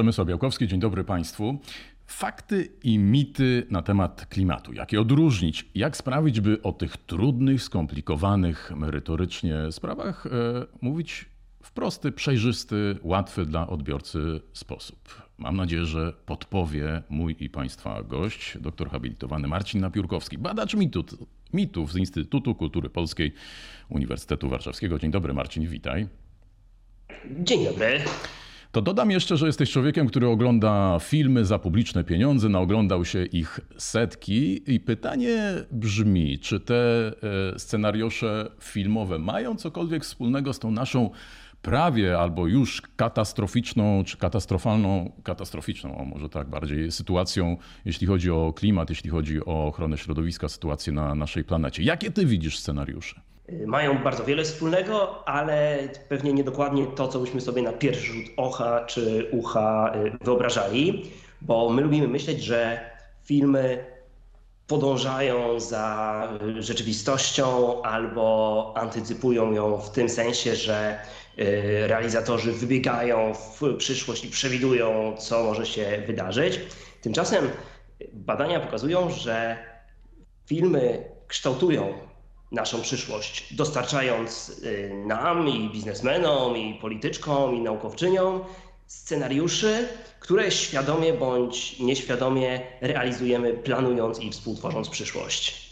Przemysław Białkowski, dzień dobry Państwu. Fakty i mity na temat klimatu. Jak je odróżnić? Jak sprawić, by o tych trudnych, skomplikowanych merytorycznie sprawach e, mówić w prosty, przejrzysty, łatwy dla odbiorcy sposób? Mam nadzieję, że podpowie mój i Państwa gość, doktor habilitowany Marcin Napiórkowski, badacz mitów, mitów z Instytutu Kultury Polskiej Uniwersytetu Warszawskiego. Dzień dobry Marcin, witaj. Dzień dobry. To dodam jeszcze, że jesteś człowiekiem, który ogląda filmy za publiczne pieniądze, naoglądał się ich setki i pytanie brzmi, czy te e, scenariusze filmowe mają cokolwiek wspólnego z tą naszą prawie albo już katastroficzną, czy katastrofalną, katastroficzną, o może tak bardziej, sytuacją, jeśli chodzi o klimat, jeśli chodzi o ochronę środowiska, sytuację na naszej planecie. Jakie ty widzisz scenariusze? Mają bardzo wiele wspólnego, ale pewnie niedokładnie to, co byśmy sobie na pierwszy rzut oka czy ucha y, wyobrażali, bo my lubimy myśleć, że filmy podążają za y, rzeczywistością albo antycypują ją w tym sensie, że y, realizatorzy wybiegają w przyszłość i przewidują, co może się wydarzyć. Tymczasem badania pokazują, że filmy kształtują naszą przyszłość, dostarczając y, nam i biznesmenom, i polityczkom, i naukowczyniom scenariuszy, które świadomie bądź nieświadomie realizujemy, planując i współtworząc przyszłość.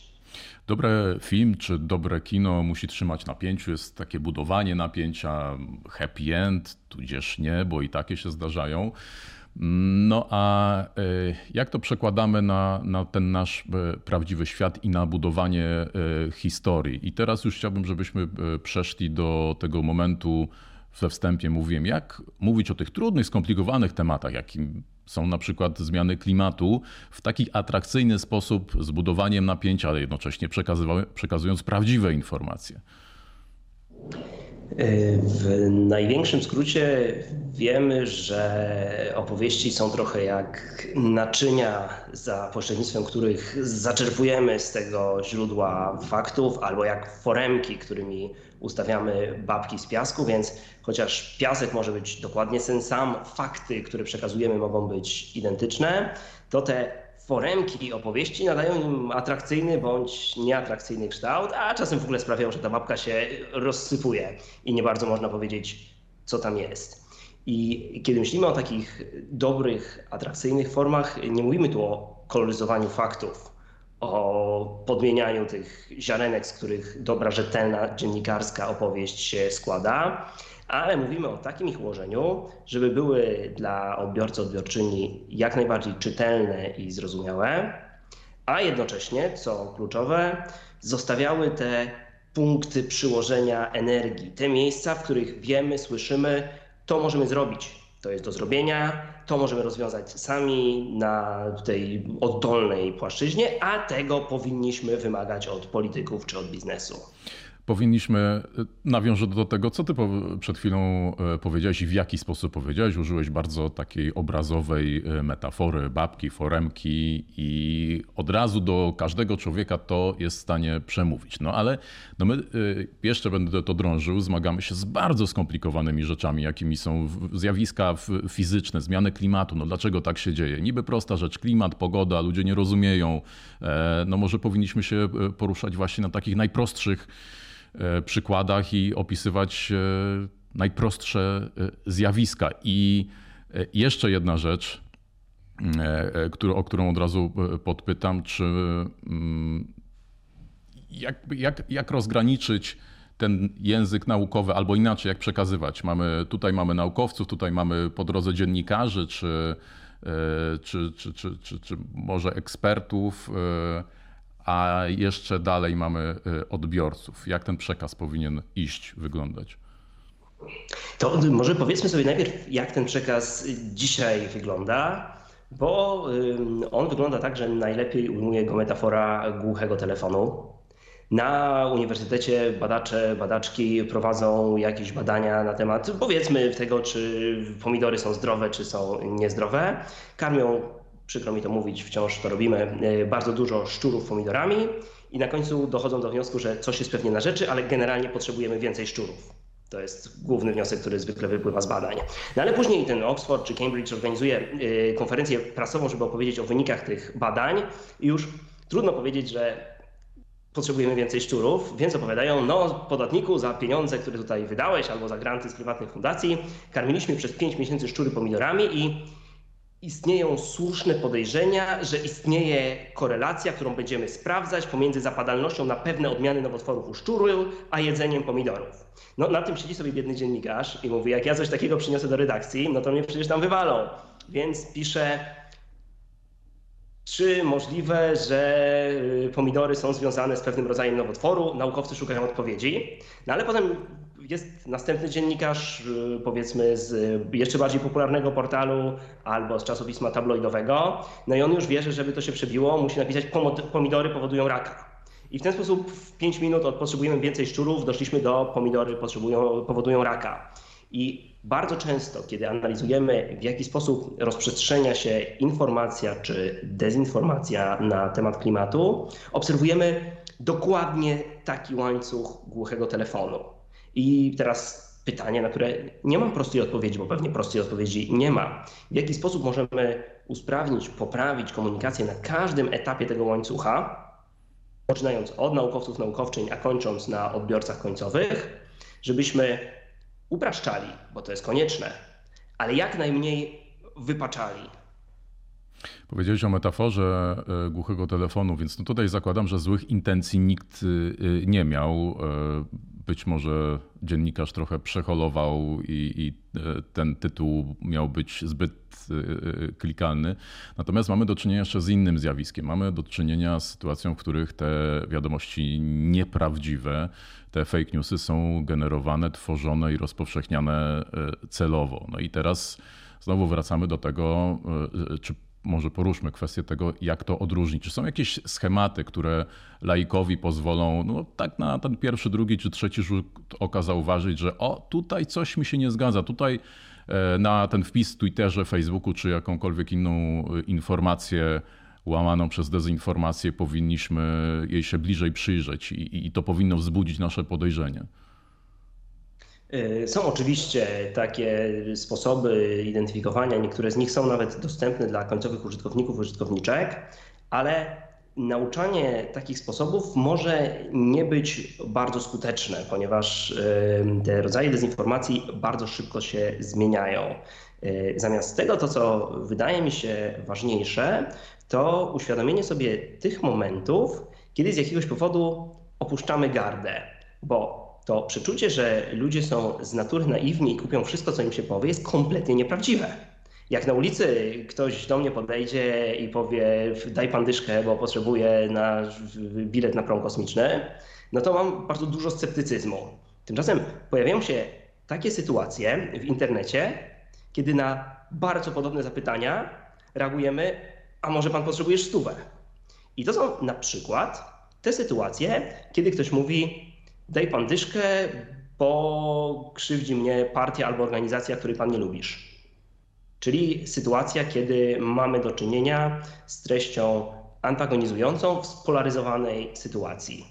Dobre film czy dobre kino musi trzymać napięciu, jest takie budowanie napięcia, happy end, tudzież nie, bo i takie się zdarzają. No a e, jak to przekładamy na, na ten nasz e, prawdziwy świat i na budowanie e, historii? I teraz już chciałbym, żebyśmy przeszli do tego momentu, we wstępie mówiłem, jak mówić o tych trudnych, skomplikowanych tematach, jakim są na przykład zmiany klimatu, w taki atrakcyjny sposób, z budowaniem napięcia, ale jednocześnie przekazując prawdziwe informacje. W największym skrócie wiemy, że opowieści są trochę jak naczynia, za pośrednictwem których zaczerpujemy z tego źródła faktów, albo jak foremki, którymi ustawiamy babki z piasku, więc chociaż piasek może być dokładnie ten sam, fakty, które przekazujemy, mogą być identyczne, to te foremki opowieści nadają im atrakcyjny bądź nieatrakcyjny kształt, a czasem w ogóle sprawiają, że ta babka się rozsypuje i nie bardzo można powiedzieć, co tam jest. I kiedy myślimy o takich dobrych, atrakcyjnych formach, nie mówimy tu o koloryzowaniu faktów, o podmienianiu tych ziarenek, z których dobra, rzetelna dziennikarska opowieść się składa, ale mówimy o takim ich ułożeniu, żeby były dla odbiorcy, odbiorczyni jak najbardziej czytelne i zrozumiałe, a jednocześnie, co kluczowe, zostawiały te punkty przyłożenia energii, te miejsca, w których wiemy, słyszymy, to możemy zrobić, to jest do zrobienia, to możemy rozwiązać sami na tej oddolnej płaszczyźnie, a tego powinniśmy wymagać od polityków czy od biznesu powinniśmy, e, nawiążę do tego, co ty przed chwilą e, powiedziałeś i w jaki sposób powiedziałeś. Użyłeś bardzo takiej obrazowej e, metafory, babki, foremki i od razu do każdego człowieka to jest w stanie przemówić. No ale no my, jeszcze będę to drążył, zmagamy się z bardzo skomplikowanymi rzeczami, jakimi są zjawiska fizyczne, zmiany klimatu. No dlaczego tak się dzieje? Niby prosta rzecz, klimat, pogoda, ludzie nie rozumieją. No może powinniśmy się poruszać właśnie na takich najprostszych przykładach i opisywać e, najprostsze e, zjawiska. I jeszcze jedna rzecz, o którą od razu podpytam, czy mm, jak, jak, jak rozgraniczyć ten język naukowy, albo inaczej, jak przekazywać? Mamy, tutaj mamy naukowców, tutaj mamy po drodze dziennikarzy, czy, czy, czy, czy, czy, czy może ekspertów a jeszcze dalej mamy y, odbiorców. Jak ten przekaz powinien iść, wyglądać? To może powiedzmy sobie najpierw, jak ten przekaz dzisiaj wygląda, bo on wygląda tak, że najlepiej ujmuje go metafora głuchego telefonu. Na uniwersytecie badacze, badaczki prowadzą jakieś badania na temat, powiedzmy, tego, czy pomidory są zdrowe, czy są niezdrowe. Karmią przykro mi to mówić, wciąż to robimy, e, bardzo dużo szczurów pomidorami i na końcu dochodzą do wniosku, że coś jest pewnie na rzeczy, ale generalnie potrzebujemy więcej szczurów. To jest główny wniosek, który zwykle wypływa z badań. No ale później ten Oxford czy Cambridge organizuje y, konferencję prasową, żeby opowiedzieć o wynikach tych badań i już trudno powiedzieć, że potrzebujemy więcej szczurów, więc opowiadają, no podatniku za pieniądze, które tutaj wydałeś albo za granty z prywatnych fundacji, karmiliśmy przez 5 miesięcy szczury pomidorami i istnieją słuszne podejrzenia, że istnieje korelacja, którą będziemy sprawdzać pomiędzy zapadalnością na pewne odmiany nowotworów u a jedzeniem pomidorów. No na tym siedzi sobie biedny dziennikarz i mówi, jak ja coś takiego przyniosę do redakcji, no to mnie przecież tam wywalą. Więc pisze, czy możliwe, że y, pomidory są związane z pewnym rodzajem nowotworu? Naukowcy szukają odpowiedzi. No ale potem jest następny dziennikarz, y, powiedzmy z jeszcze bardziej popularnego portalu albo z czasopisma tabloidowego. No i on już wie, że żeby to się przebiło, musi napisać pomidory powodują raka. I w ten sposób w 5 minut od potrzebujemy więcej szczurów, doszliśmy do pomidory powodują raka. I bardzo często, kiedy analizujemy, w jaki sposób rozprzestrzenia się informacja czy dezinformacja na temat klimatu, obserwujemy dokładnie taki łańcuch głuchego telefonu. I teraz pytanie, na które nie mam prostej odpowiedzi, bo pewnie prostej odpowiedzi nie ma. W jaki sposób możemy usprawnić, poprawić komunikację na każdym etapie tego łańcucha, poczynając od naukowców, naukowczyń, a kończąc na odbiorcach końcowych, żebyśmy upraszczali, bo to jest konieczne, ale jak najmniej wypaczali. Powiedziałeś o metaforze e, głuchego telefonu, więc no tutaj zakładam, że złych intencji nikt e, nie miał. E, być może dziennikarz trochę przeholował i, i, ten tytuł miał być zbyt klikalny. Natomiast mamy do czynienia jeszcze z innym zjawiskiem. Mamy do czynienia z sytuacją, w których te wiadomości nieprawdziwe te fake newsy są generowane, tworzone i rozpowszechniane e, celowo. No i teraz znowu wracamy do tego, e, czy może poruszmy kwestię tego, jak to odróżnić. Czy są jakieś schematy, które laikowi pozwolą, no tak na ten pierwszy, drugi czy trzeci rzut oka zauważyć, że o, tutaj coś mi się nie zgadza, tutaj e, na ten wpis w Twitterze, Facebooku czy jakąkolwiek inną informację łamaną przez dezinformację, powinniśmy jej się bliżej przyjrzeć i, i to powinno wzbudzić nasze podejrzenie. Y, są oczywiście takie sposoby identyfikowania, niektóre z nich są nawet dostępne dla końcowych użytkowników, użytkowniczek, ale nauczanie takich sposobów może nie być bardzo skuteczne, ponieważ y, te rodzaje dezinformacji bardzo szybko się zmieniają. Y, zamiast tego, to co wydaje mi się ważniejsze, to uświadomienie sobie tych momentów, kiedy z jakiegoś powodu opuszczamy gardę, bo to przeczucie, że ludzie są z natury naiwni i kupią wszystko, co im się powie, jest kompletnie nieprawdziwe. Jak na ulicy ktoś do mnie podejdzie i powie daj pan dyszkę, bo potrzebuję na bilet na prom kosmiczny, no to mam bardzo dużo sceptycyzmu. Tymczasem pojawiają się takie sytuacje w internecie, kiedy na bardzo podobne zapytania reagujemy a może pan potrzebujesz stówę? I to są na przykład te sytuacje, kiedy ktoś mówi, daj pan dyszkę, bo krzywdzi mnie partia albo organizacja, której pan nie lubisz. Czyli sytuacja, kiedy mamy do czynienia z treścią antagonizującą w spolaryzowanej sytuacji.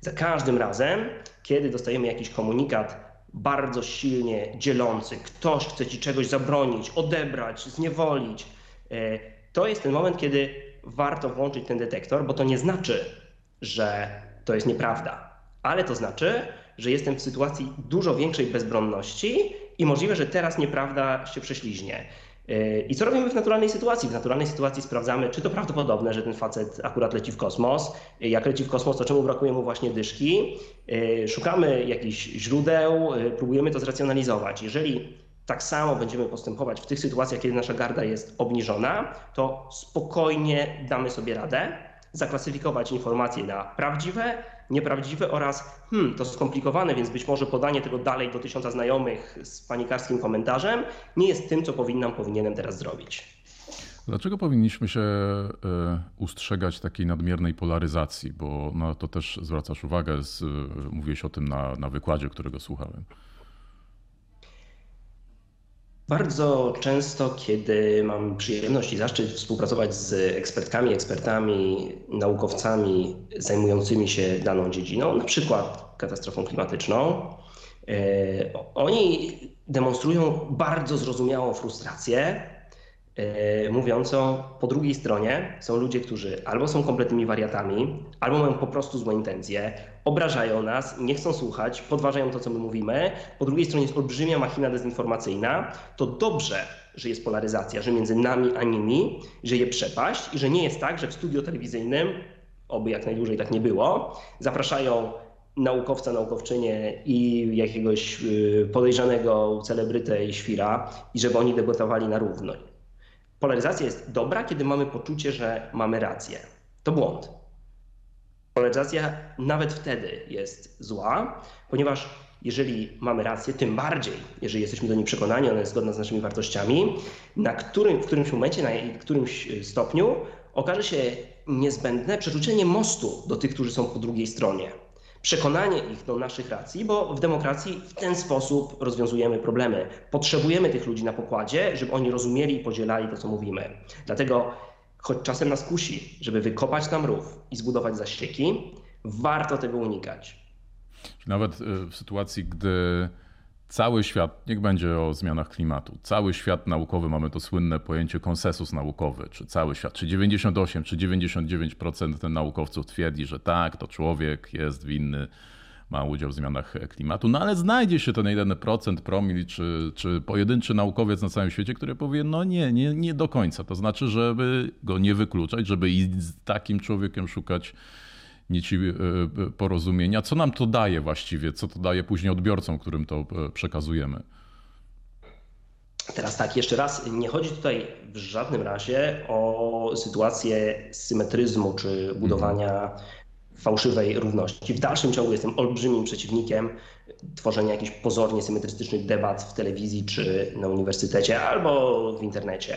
Za każdym razem, kiedy dostajemy jakiś komunikat bardzo silnie dzielący, ktoś chce ci czegoś zabronić, odebrać, zniewolić, e, to jest ten moment, kiedy warto włączyć ten detektor, bo to nie znaczy, że to jest nieprawda, ale to znaczy, że jestem w sytuacji dużo większej bezbronności i możliwe, że teraz nieprawda się prześliźnie. Yy, I co robimy w naturalnej sytuacji? W naturalnej sytuacji sprawdzamy, czy to prawdopodobne, że ten facet akurat leci w kosmos. Jak leci w kosmos, to czemu brakuje mu właśnie dyszki? Yy, szukamy jakichś źródeł, yy, próbujemy to zracjonalizować. Jeżeli tak samo będziemy postępować w tych sytuacjach, kiedy nasza garda jest obniżona, to spokojnie damy sobie radę zaklasyfikować informacje na prawdziwe, nieprawdziwe oraz hmm, to skomplikowane, więc być może podanie tego dalej do tysiąca znajomych z panikarskim komentarzem nie jest tym, co powinnam, powinienem teraz zrobić. Dlaczego powinniśmy się e, ustrzegać takiej nadmiernej polaryzacji? Bo na to też zwracasz uwagę, z, mówiłeś o tym na, na wykładzie, którego słuchałem. Bardzo często, kiedy mam przyjemność i zaszczyt współpracować z ekspertkami, ekspertami, naukowcami zajmującymi się daną dziedziną, na przykład katastrofą klimatyczną, Oni demonstrują bardzo zrozumiałą frustrację, mówiącą po drugiej stronie są ludzie, którzy albo są kompletnymi wariatami, albo mają po prostu złe intencje, obrażają nas, nie chcą słuchać, podważają to, co my mówimy. Po drugiej stronie jest olbrzymia machina dezinformacyjna. To dobrze, że jest polaryzacja, że między nami a nimi, że je przepaść i że nie jest tak, że w studio telewizyjnym, oby jak najdłużej tak nie było, zapraszają naukowca, naukowczynię i jakiegoś y, podejrzanego celebrytę i świra i żeby oni debatowali na równo. Polaryzacja jest dobra, kiedy mamy poczucie, że mamy rację. To błąd. Polaryzacja nawet wtedy jest zła, ponieważ jeżeli mamy rację, tym bardziej, jeżeli jesteśmy do niej przekonani, ona jest zgodna z naszymi wartościami, na którym, w którymś momencie, na którymś stopniu okaże się niezbędne przerzucenie mostu do tych, którzy są po drugiej stronie. Przekonanie ich do naszych racji, bo w demokracji w ten sposób rozwiązujemy problemy. Potrzebujemy tych ludzi na pokładzie, żeby oni rozumieli i podzielali to, co mówimy. Dlatego, choć czasem nas kusi, żeby wykopać tam rów i zbudować zaścieki, warto tego unikać. Nawet y, w sytuacji, gdy cały świat, niech będzie o zmianach klimatu, cały świat naukowy, mamy to słynne pojęcie konsensus naukowy, czy cały świat, czy 98, czy 99% naukowców twierdzi, że tak, to człowiek jest winny, ma udział w zmianach klimatu, no ale znajdzie się ten jeden procent, promil, czy, czy pojedynczy naukowiec na całym świecie, który powie, no nie, nie, nie do końca. To znaczy, żeby go nie wykluczać, żeby i z takim człowiekiem szukać nici e, e, porozumienia. Co nam to daje właściwie? Co to daje później odbiorcom, którym to e, przekazujemy? Teraz tak, jeszcze raz, nie chodzi tutaj w żadnym razie o sytuację symetryzmu czy budowania mhm. fałszywej równości. W dalszym ciągu jestem olbrzymim przeciwnikiem tworzenia jakichś pozornie symetrystycznych debat w telewizji czy na uniwersytecie albo w internecie.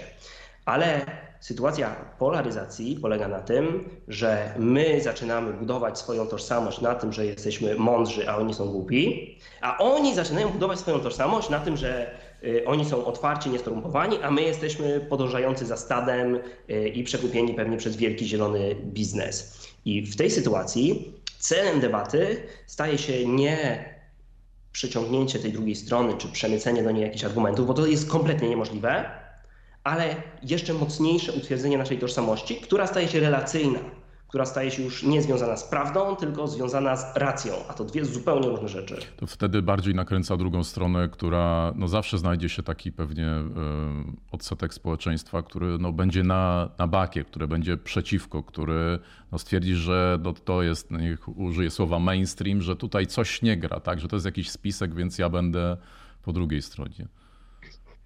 Ale Sytuacja polaryzacji polega na tym, że my zaczynamy budować swoją tożsamość na tym, że jesteśmy mądrzy, a oni są głupi, a oni zaczynają budować swoją tożsamość na tym, że y, oni są otwarci, nieskorumpowani, a my jesteśmy podążający za stadem y, i przekupieni pewnie przez wielki zielony biznes. I w tej sytuacji celem debaty staje się nie przyciągnięcie tej drugiej strony, czy przemycenie do niej jakichś argumentów, bo to jest kompletnie niemożliwe, ale jeszcze mocniejsze utwierdzenie naszej tożsamości, która staje się relacyjna, która staje się już nie związana z prawdą, tylko związana z racją, a to dwie zupełnie różne rzeczy. To wtedy bardziej nakręca drugą stronę, która no zawsze znajdzie się taki pewnie e, odsetek społeczeństwa, który no będzie na, na bakie, który będzie przeciwko, który no stwierdzi, że no to jest, niech użyję słowa mainstream, że tutaj coś nie gra, tak, że to jest jakiś spisek, więc ja będę po drugiej stronie.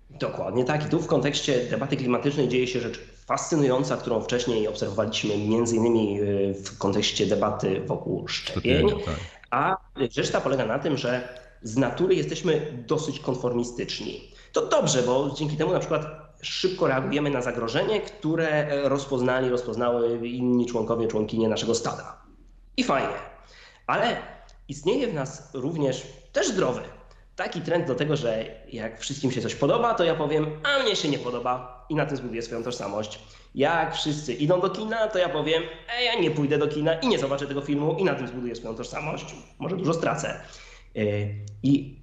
Dokładnie tak. I tu w kontekście debaty klimatycznej dzieje się rzecz fascynująca, którą wcześniej obserwowaliśmy między innymi y, w kontekście debaty wokół szczepień. Tak. A rzecz ta polega na tym, że z natury jesteśmy dosyć konformistyczni. To dobrze, bo dzięki temu na przykład szybko reagujemy na zagrożenie, które rozpoznali, rozpoznały inni członkowie, członkinie naszego stada. I fajnie. Ale istnieje w nas również też zdrowy taki trend do tego, że jak wszystkim się coś podoba, to ja powiem, a mnie się nie podoba i na tym zbuduję swoją tożsamość. Jak wszyscy idą do kina, to ja powiem, a ja nie pójdę do kina i nie zobaczę tego filmu i na tym zbuduję swoją tożsamość. Może dużo stracę. E, I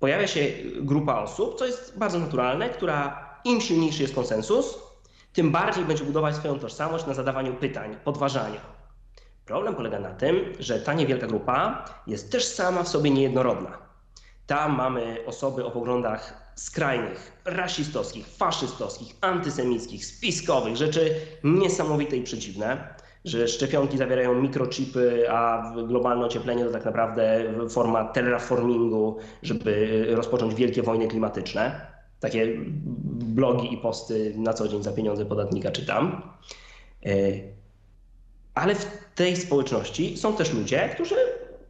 pojawia się grupa osób, co jest bardzo naturalne, która im silniejszy jest konsensus, tym bardziej będzie budować swoją tożsamość na zadawaniu pytań, podważaniu. Problem polega na tym, że ta niewielka grupa jest też sama w sobie niejednorodna. Tam mamy osoby o poglądach skrajnych, rasistowskich, faszystowskich, antysemickich, spiskowych, rzeczy niesamowite i przeciwne, że szczepionki zawierają mikrochipy, a globalne ocieplenie to tak naprawdę forma terraformingu, żeby rozpocząć wielkie wojny klimatyczne. Takie blogi i posty na co dzień za pieniądze podatnika czytam. E, ale w tej społeczności są też ludzie, którzy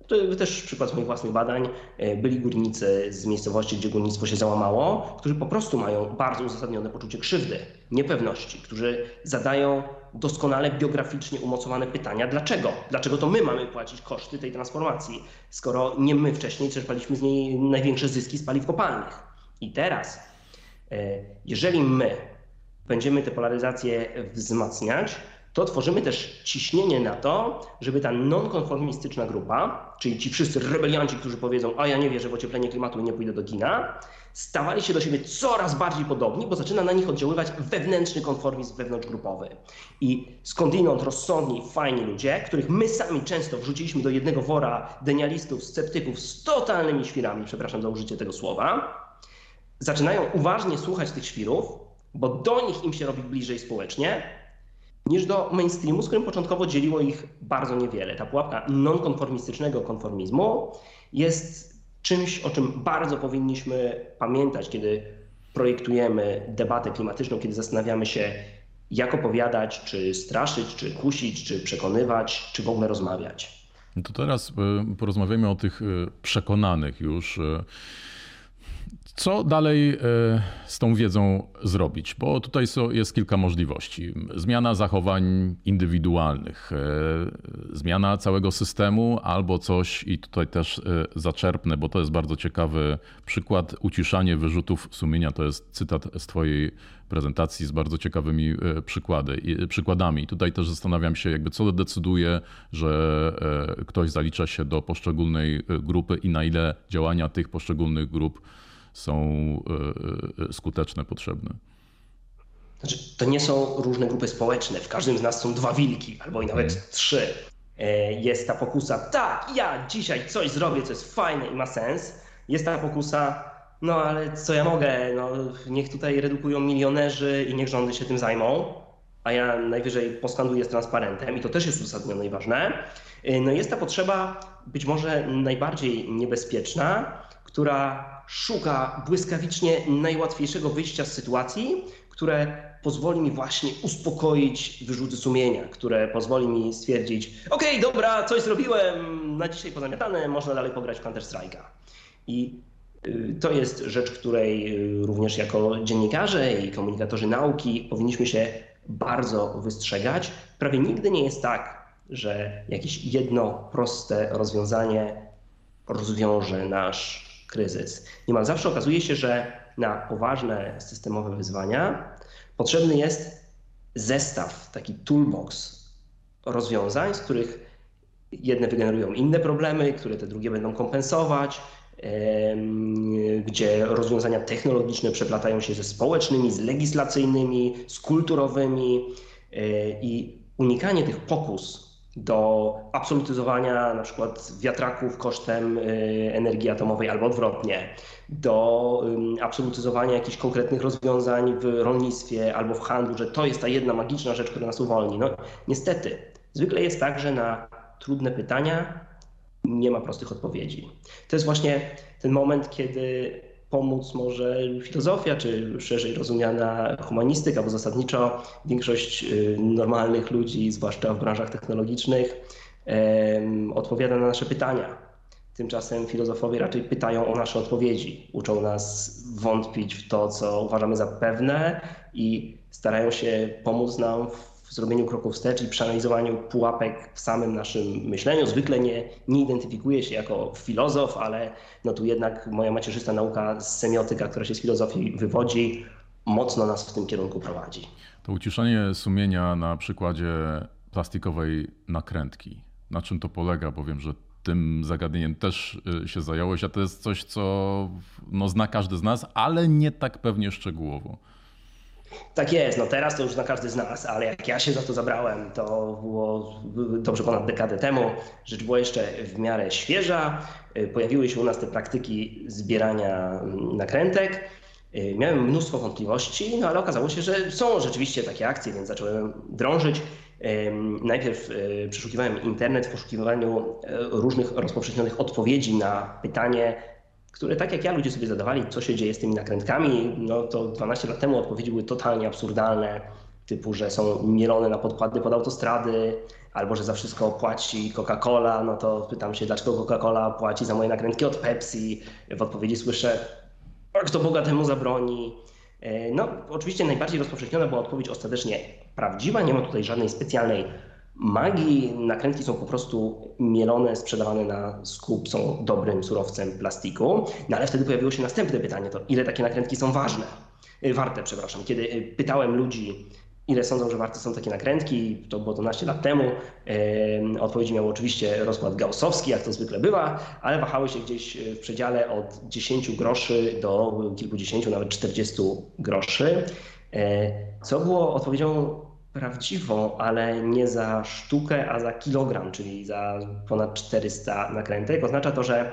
to też przykład moich własnych badań. E, byli górnicy z miejscowości, gdzie górnictwo się załamało, którzy po prostu mają bardzo uzasadnione poczucie krzywdy, niepewności, którzy zadają doskonale biograficznie umocowane pytania, dlaczego? Dlaczego to my mamy płacić koszty tej transformacji, skoro nie my wcześniej czerpaliśmy z niej największe zyski z paliw kopalnych. I teraz, e, jeżeli my będziemy tę polaryzację wzmacniać, to tworzymy też ciśnienie na to, żeby ta nonkonformistyczna grupa, czyli ci wszyscy rebelianci, którzy powiedzą, a ja nie wierzę w ocieplenie klimatu i nie pójdę do kina, stawali się do siebie coraz bardziej podobni, bo zaczyna na nich oddziaływać wewnętrzny konformizm wewnątrzgrupowy. I skądinąd rozsądni, fajni ludzie, których my sami często wrzuciliśmy do jednego wora denialistów, sceptyków z totalnymi świrami, przepraszam za użycie tego słowa, zaczynają uważnie słuchać tych świrów, bo do nich im się robi bliżej społecznie, niż do mainstreamu, z którym początkowo dzieliło ich bardzo niewiele. Ta pułapka nonkonformistycznego konformizmu jest czymś, o czym bardzo powinniśmy pamiętać, kiedy projektujemy debatę klimatyczną, kiedy zastanawiamy się, jak opowiadać, czy straszyć, czy kusić, czy przekonywać, czy w ogóle rozmawiać. No to teraz y, porozmawiamy o tych y, przekonanych już y, co dalej e, z tą wiedzą zrobić? Bo tutaj jest kilka możliwości. Zmiana zachowań indywidualnych, e, zmiana całego systemu albo coś, i tutaj też e, zaczerpnę, bo to jest bardzo ciekawy przykład, uciszanie wyrzutów sumienia. To jest cytat z Twojej prezentacji z bardzo ciekawymi przykłady, przykładami. Tutaj też zastanawiam się, jakby co decyduje, że ktoś zalicza się do poszczególnej grupy i na ile działania tych poszczególnych grup są e, e, skuteczne, potrzebne. Znaczy, to nie są różne grupy społeczne. W każdym z nas są dwa wilki, albo i nawet hmm. trzy. E, jest ta pokusa, tak, ja dzisiaj coś zrobię, co jest fajne i ma sens. Jest ta pokusa, no ale co ja mogę? No, niech tutaj redukują milionerzy i niech rządy się tym zajmą, a ja najwyżej poskanduję z transparentem i to też jest uzasadnione i ważne. No jest ta potrzeba być może najbardziej niebezpieczna, która szuka błyskawicznie najłatwiejszego wyjścia z sytuacji, które pozwoli mi właśnie uspokoić wyrzuty sumienia, które pozwoli mi stwierdzić, okej, okay, dobra, coś zrobiłem, na dzisiaj pozamiatane, można dalej pograć w Counter-Strike'a. I y, to jest rzecz, której y, również jako dziennikarze i komunikatorzy nauki powinniśmy się bardzo wystrzegać. Prawie nigdy nie jest tak, że jakieś jedno proste rozwiązanie rozwiąże nasz kryzys. Niemal zawsze okazuje się, że na poważne systemowe wyzwania potrzebny jest zestaw, taki toolbox rozwiązań, z których jedne wygenerują inne problemy, które te drugie będą kompensować, gdzie rozwiązania technologiczne przeplatają się ze społecznymi, z legislacyjnymi, z kulturowymi e, i unikanie tych pokus do absolutyzowania na przykład wiatraków kosztem y, energii atomowej albo odwrotnie, do absolutyzowania jakichś konkretnych rozwiązań w rolnictwie albo w handlu, że to jest ta jedna magiczna rzecz, która nas uwolni. No niestety, zwykle jest tak, że na trudne pytania nie ma prostych odpowiedzi. To jest właśnie ten moment, kiedy pomóc może filozofia, czy szerzej rozumiana humanistyka, bo zasadniczo większość y, normalnych ludzi, zwłaszcza w branżach technologicznych, odpowiada na nasze pytania. Tymczasem filozofowie raczej pytają o nasze odpowiedzi, uczą nas wątpić w to, co uważamy za pewne i starają się pomóc nam w w zrobieniu kroku wstecz i przeanalizowaniu pułapek w samym naszym myśleniu. Zwykle nie, nie identyfikuję się jako filozof, ale no tu jednak moja macierzysta nauka semiotyka, która się z filozofii wywodzi, mocno nas w tym kierunku prowadzi. To uciszenie sumienia na przykładzie plastikowej nakrętki. Na czym to polega? Bo wiem, że tym zagadnieniem też y, się zająłeś, a to jest coś, co no, zna każdy z nas, ale nie tak pewnie szczegółowo. Tak jest, no teraz to już na każdy z nas, ale jak ja się za to zabrałem, to było dobrze ponad dekadę temu. Rzecz była jeszcze w miarę świeża. Y, pojawiły się u nas te praktyki zbierania mm, nakrętek. Y, miałem mnóstwo wątpliwości, no ale okazało się, że są rzeczywiście takie akcje, więc zacząłem drążyć. Najpierw y, przeszukiwałem internet w poszukiwaniu różnych rozpowszechnionych odpowiedzi na pytanie, które tak jak ja ludzie sobie zadawali, co się dzieje z tymi nakrętkami, no to 12 lat temu odpowiedzi były totalnie absurdalne, typu, że są mielone na podkłady pod autostrady, albo że za wszystko płaci Coca-Cola, no to pytam się, dlaczego Coca-Cola płaci za moje nakrętki od Pepsi. W odpowiedzi słyszę, kto Boga temu zabroni. E, no, oczywiście najbardziej rozpowszechniona była odpowiedź ostatecznie prawdziwa, nie ma tutaj żadnej specjalnej magii. Nakrętki są po prostu mielone, sprzedawane na skup, są dobrym surowcem plastiku. No ale wtedy pojawiło się następne pytanie, to ile takie nakrętki są ważne, y, warte, przepraszam. Kiedy y, pytałem ludzi, ile sądzą, że warte są takie nakrętki. To było 12 lat temu. Odpowiedzi miał oczywiście rozkład gaussowski, jak to zwykle bywa, ale wahały się gdzieś w przedziale od 10 groszy do kilkudziesięciu, nawet 40 groszy. E, co było odpowiedzią prawdziwą, ale nie za sztukę, a za kilogram, czyli za ponad 400 nakrętek. Oznacza to, że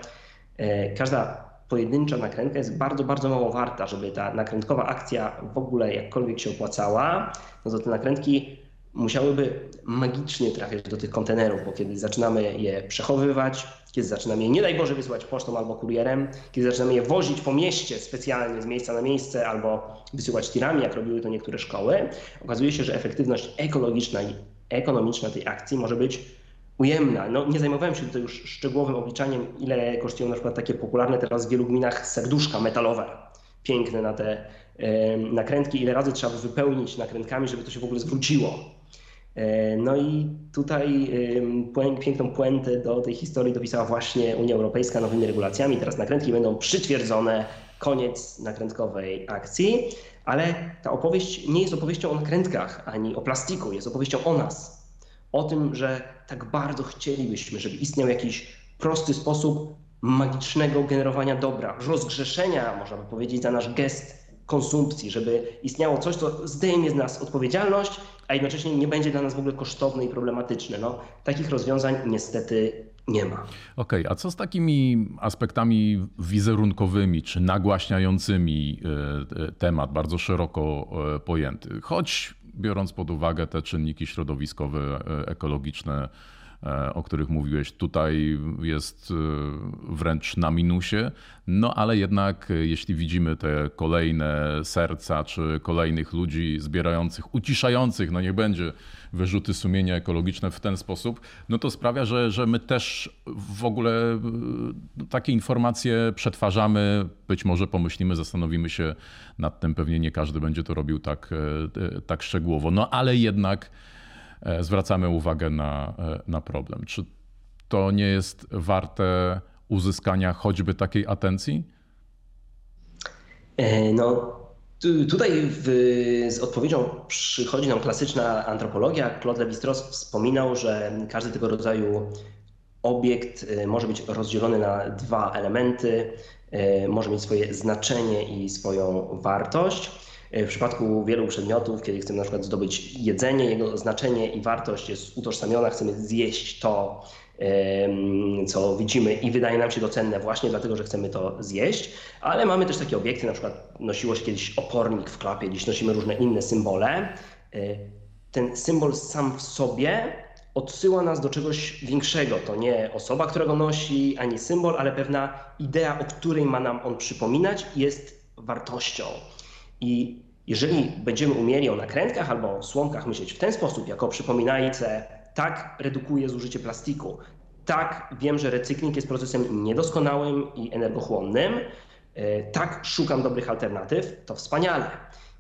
e, każda pojedyncza nakrętka jest bardzo, bardzo mało warta, żeby ta nakrętkowa akcja w ogóle jakkolwiek się opłacała, no to te nakrętki musiałyby magicznie trafiać do tych kontenerów, bo kiedy zaczynamy je przechowywać, kiedy zaczynamy je nie daj Boże wysyłać pocztą albo kurierem, kiedy zaczynamy je wozić po mieście specjalnie z miejsca na miejsce albo wysyłać tirami, jak robiły to niektóre szkoły, okazuje się, że efektywność ekologiczna i ekonomiczna tej akcji może być ujemna. No, nie zajmowałem się tutaj już szczegółowym obliczaniem, ile kosztują na przykład takie popularne teraz w wielu gminach serduszka metalowe, piękne na te nakrętki, ile razy trzeba wypełnić nakrętkami, żeby to się w ogóle zwróciło. E, no i tutaj piękną puentę do tej historii dopisała właśnie Unia Europejska nowymi regulacjami. Teraz nakrętki będą przytwierdzone, koniec nakrętkowej akcji, ale ta opowieść nie jest opowieścią o nakrętkach ani o plastiku, jest opowieścią o nas. O tym, że tak bardzo chcielibyśmy, żeby istniał jakiś prosty sposób magicznego generowania dobra, rozgrzeszenia, można by powiedzieć, za nasz gest konsumpcji, żeby istniało coś, co zdejmie z nas odpowiedzialność, a jednocześnie nie będzie dla nas w ogóle kosztowne i problematyczne. No, takich rozwiązań niestety nie ma. Okej, okay, a co z takimi aspektami wizerunkowymi czy nagłaśniającymi e, e, temat bardzo szeroko e, pojęty? Choć biorąc pod uwagę te czynniki środowiskowe, ekologiczne, o których mówiłeś, tutaj jest e, wręcz na minusie. No ale jednak, e, jeśli widzimy te kolejne serca, czy kolejnych ludzi zbierających, uciszających, no niech będzie wyrzuty sumienia ekologiczne w ten sposób, no to sprawia, że, że my też w ogóle takie informacje przetwarzamy, być może pomyślimy, zastanowimy się nad tym, pewnie nie każdy będzie to robił tak, tak szczegółowo, no ale jednak E, zwracamy uwagę na, e, na problem. Czy to nie jest warte uzyskania choćby takiej atencji? E, no, tutaj w, z odpowiedzią przychodzi nam klasyczna antropologia. Claude Lévi-Strauss wspominał, że każdy tego rodzaju obiekt może być rozdzielony na dwa elementy, może mieć swoje znaczenie i swoją wartość. E, w przypadku wielu przedmiotów, kiedy chcemy na przykład zdobyć jedzenie, jego znaczenie i wartość jest utożsamiona, chcemy zjeść to, co widzimy i wydaje nam się to cenne właśnie dlatego, że chcemy to zjeść, ale mamy też takie obiekty, na przykład nosiło się kiedyś opornik w klapie, dziś nosimy różne inne symbole. E, ten symbol sam w sobie odsyła nas do czegoś większego. To nie osoba, która go nosi, ani symbol, ale pewna idea, o której ma nam on przypominać, jest wartością. I jeżeli będziemy umieli o nakrętkach albo słomkach myśleć w ten sposób, jako przypominajce, tak redukuje zużycie plastiku, tak wiem, że recykling jest procesem niedoskonałym i energochłonnym, e, tak szukam dobrych alternatyw, to wspaniale.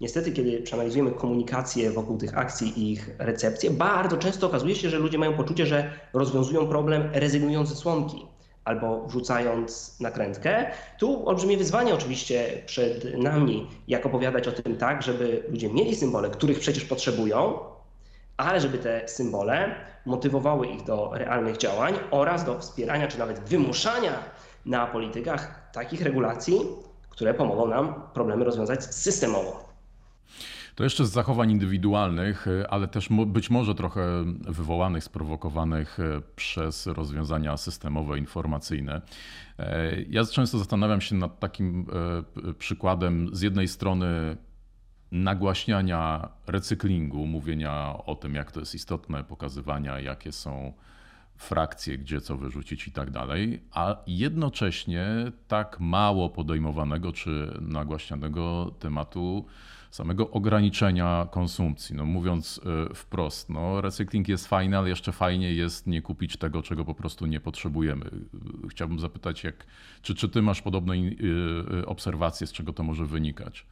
Niestety, kiedy przeanalizujemy komunikację wokół tych akcji i ich recepcję, bardzo często okazuje się, że ludzie mają poczucie, że rozwiązują problem rezygnując ze słomki albo wrzucając nakrętkę. Tu olbrzymie wyzwanie oczywiście przed nami, jak opowiadać o tym tak, żeby ludzie mieli symbole, których przecież potrzebują, ale żeby te symbole motywowały ich do realnych działań oraz do wspierania czy nawet wymuszania na politykach takich regulacji, które pomogą nam problemy rozwiązać systemowo. To jeszcze z zachowań indywidualnych, e, ale też być może trochę wywołanych, sprowokowanych e, przez rozwiązania systemowe, informacyjne. E, ja często zastanawiam się nad takim przykładem z jednej strony nagłaśniania recyklingu, mówienia o tym, jak to jest istotne, pokazywania, jakie są frakcje, gdzie co wyrzucić i tak dalej, a jednocześnie tak mało podejmowanego czy nagłaśnianego tematu samego ograniczenia konsumpcji. No mówiąc e, wprost, no recykling jest fajny, ale jeszcze fajnie jest nie kupić tego, czego po prostu nie potrzebujemy. Chciałbym zapytać, jak, czy, czy ty masz podobne e, e, obserwacje, z czego to może wynikać?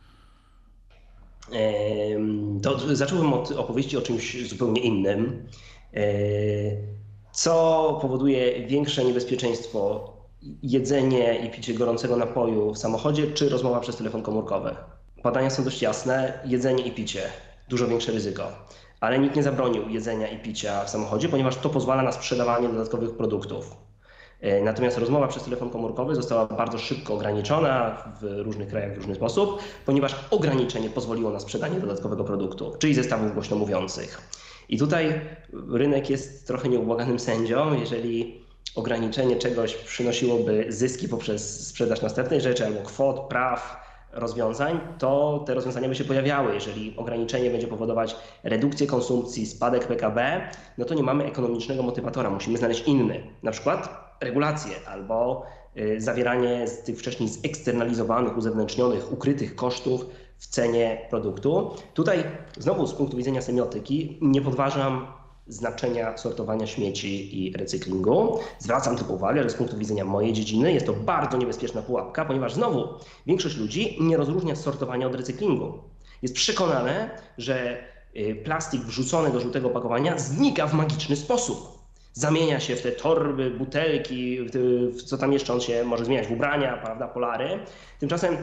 To zacząłbym od opowieści o czymś zupełnie innym. Co powoduje większe niebezpieczeństwo? Jedzenie i picie gorącego napoju w samochodzie, czy rozmowa przez telefon komórkowy? Badania są dość jasne, jedzenie i picie. dużo większe ryzyko. Ale nikt nie zabronił jedzenia i picia w samochodzie, ponieważ to pozwala na sprzedawanie dodatkowych produktów. E, natomiast rozmowa przez telefon komórkowy została bardzo szybko ograniczona w różnych krajach w różny sposób, ponieważ ograniczenie pozwoliło na sprzedanie dodatkowego produktu, czyli zestawów głośno mówiących. I tutaj rynek jest trochę nieubłaganym sędzią, jeżeli ograniczenie czegoś przynosiłoby zyski poprzez sprzedaż następnej rzeczy albo kwot, praw, rozwiązań, to te rozwiązania by się pojawiały. Jeżeli ograniczenie będzie powodować redukcję konsumpcji, spadek PKB, no to nie mamy ekonomicznego motywatora, musimy znaleźć inny, na przykład regulacje albo y, zawieranie z tych wcześniej zeksternalizowanych, uzewnętrznionych, ukrytych kosztów w cenie produktu. Tutaj znowu z punktu widzenia semiotyki nie podważam znaczenia sortowania śmieci i recyklingu. Zwracam tylko uwagę, że z punktu widzenia mojej dziedziny jest to bardzo niebezpieczna pułapka, ponieważ znowu większość ludzi nie rozróżnia sortowania od recyklingu. Jest przekonane, że y, plastik wrzucony do żółtego opakowania znika w magiczny sposób. Zamienia się w te torby, butelki, w co tam jeszcze on się może zmieniać, w ubrania, prawda, polary. Tymczasem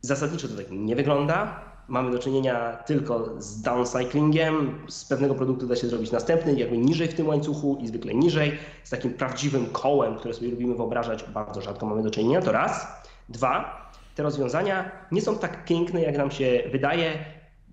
zasadniczo to tak nie wygląda mamy do czynienia tylko z downcyclingiem. Z pewnego produktu da się zrobić następny, jakby niżej w tym łańcuchu i zwykle niżej, z takim prawdziwym kołem, które sobie lubimy wyobrażać, bardzo rzadko mamy do czynienia. To raz. Dwa, te rozwiązania nie są tak piękne, jak nam się wydaje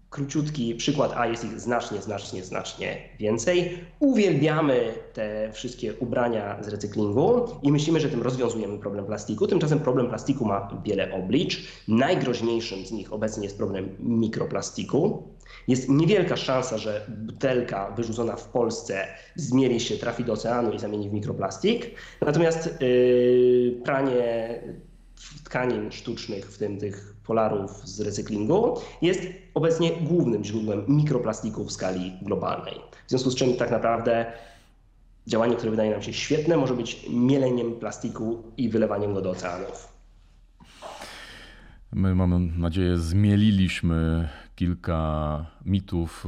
króciutki przykład, a jest ich znacznie, znacznie, znacznie więcej. Uwielbiamy te wszystkie ubrania z recyklingu i myślimy, że tym rozwiązujemy problem plastiku. Tymczasem problem plastiku ma wiele oblicz. Najgroźniejszym z nich obecnie jest problem mikroplastiku. Jest niewielka szansa, że butelka wyrzucona w Polsce zmieri się, trafi do oceanu i zamieni w mikroplastik. Natomiast yy, pranie tkanin sztucznych, w tym tych polarów z recyklingu, jest obecnie głównym źródłem mikroplastiku w skali globalnej. W związku z czym tak naprawdę działanie, które wydaje nam się świetne, może być mieleniem plastiku i wylewaniem go do oceanów. My, mam nadzieję, zmieliliśmy kilka mitów,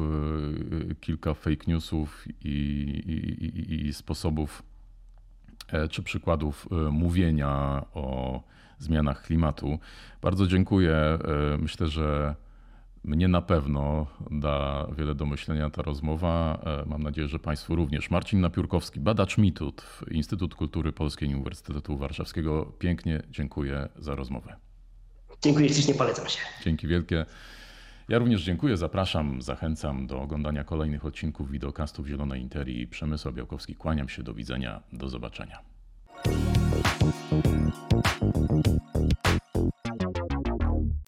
y, kilka fake newsów i, i, i sposobów e, czy przykładów y, mówienia o zmianach klimatu. Bardzo dziękuję. E, myślę, że mnie na pewno da wiele do myślenia ta rozmowa. E, mam nadzieję, że Państwu również. Marcin Napiórkowski, badacz mitut, Instytut Kultury Polskiej Uniwersytetu Warszawskiego. Pięknie dziękuję za rozmowę. Dziękuję ślicznie, polecam się. Dzięki wielkie. Ja również dziękuję, zapraszam, zachęcam do oglądania kolejnych odcinków wideokastów Zielonej Interii. Przemysł Białkowski, kłaniam się, do widzenia, do zobaczenia. Thank you.